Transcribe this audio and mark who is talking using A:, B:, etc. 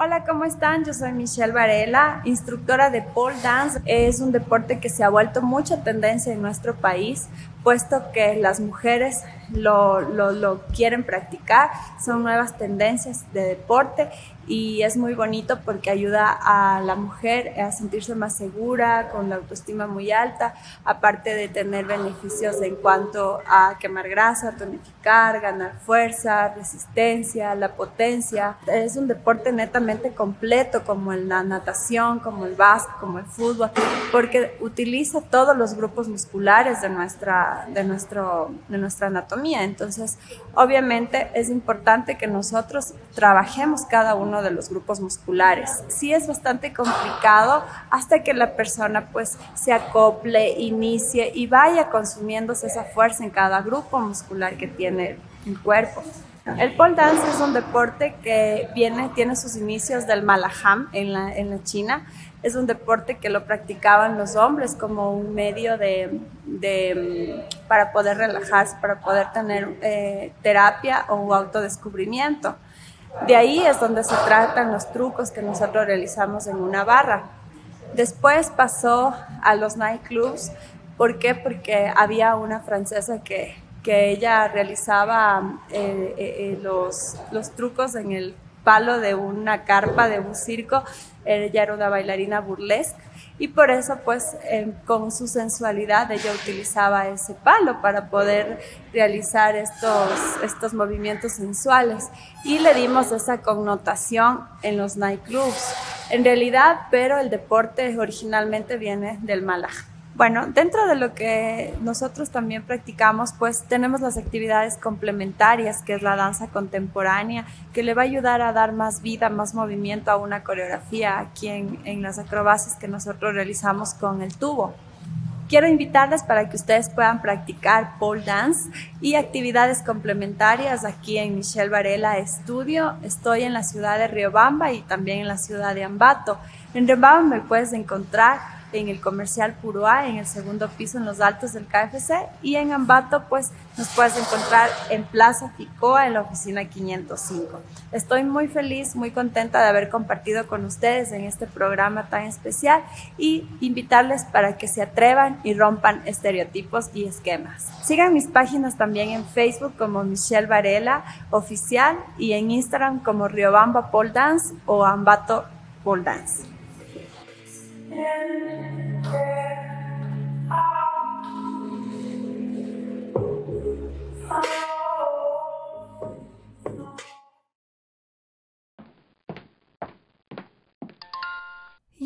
A: Hola, ¿cómo están? Yo soy Michelle Varela, instructora de pole dance. Es un deporte que se ha vuelto mucha tendencia en nuestro país, puesto que las mujeres lo, lo, lo quieren practicar. Son nuevas tendencias de deporte y es muy bonito porque ayuda a la mujer a sentirse más segura, con la autoestima muy alta, aparte de tener beneficios en cuanto a quemar grasa, tonificar, ganar fuerza, resistencia, la potencia. Es un deporte netamente completo como la natación, como el básquet, como el fútbol, porque utiliza todos los grupos musculares de nuestra, de nuestro, de nuestra anatomía. Entonces, obviamente es importante que nosotros trabajemos cada uno de los grupos musculares. Sí es bastante complicado hasta que la persona pues se acople, inicie y vaya consumiéndose esa fuerza en cada grupo muscular que tiene el cuerpo. El pole dance es un deporte que viene, tiene sus inicios del malaham en la, en la China. Es un deporte que lo practicaban los hombres como un medio de, de para poder relajarse, para poder tener eh, terapia o autodescubrimiento. De ahí es donde se tratan los trucos que nosotros realizamos en una barra. Después pasó a los nightclubs. ¿Por qué? Porque había una francesa que, que ella realizaba eh, eh, eh, los, trucos en el palo de una carpa de un circo. Ella era una bailarina burlesque y por eso pues con su sensualidad ella utilizaba ese palo para poder realizar estos, estos movimientos sensuales y le dimos esa connotación en los nightclubs en realidad pero el deporte originalmente viene del malaj bueno, dentro de lo que nosotros también practicamos, pues tenemos las actividades complementarias, que es la danza contemporánea, que le va a ayudar a dar más vida, más movimiento a una coreografía aquí en, las acrobacias que nosotros realizamos con el tubo. Quiero invitarles para que ustedes puedan practicar pole dance y actividades complementarias aquí en Michelle Varela Estudio. Estoy en la ciudad de Riobamba y también en la ciudad de Ambato. En Riobamba me puedes encontrar en el comercial Puruá, en el segundo piso, en los altos del KFC. Y en Ambato, pues nos puedes encontrar en Plaza Ficoa, en la oficina 505. Estoy muy feliz, muy contenta de haber compartido con ustedes en este programa tan especial y invitarles para que se atrevan y rompan estereotipos y esquemas. Sigan mis páginas también en Facebook como Michelle Varela Oficial y en Instagram como Riobamba Pole Dance o Ambato Pole Dance.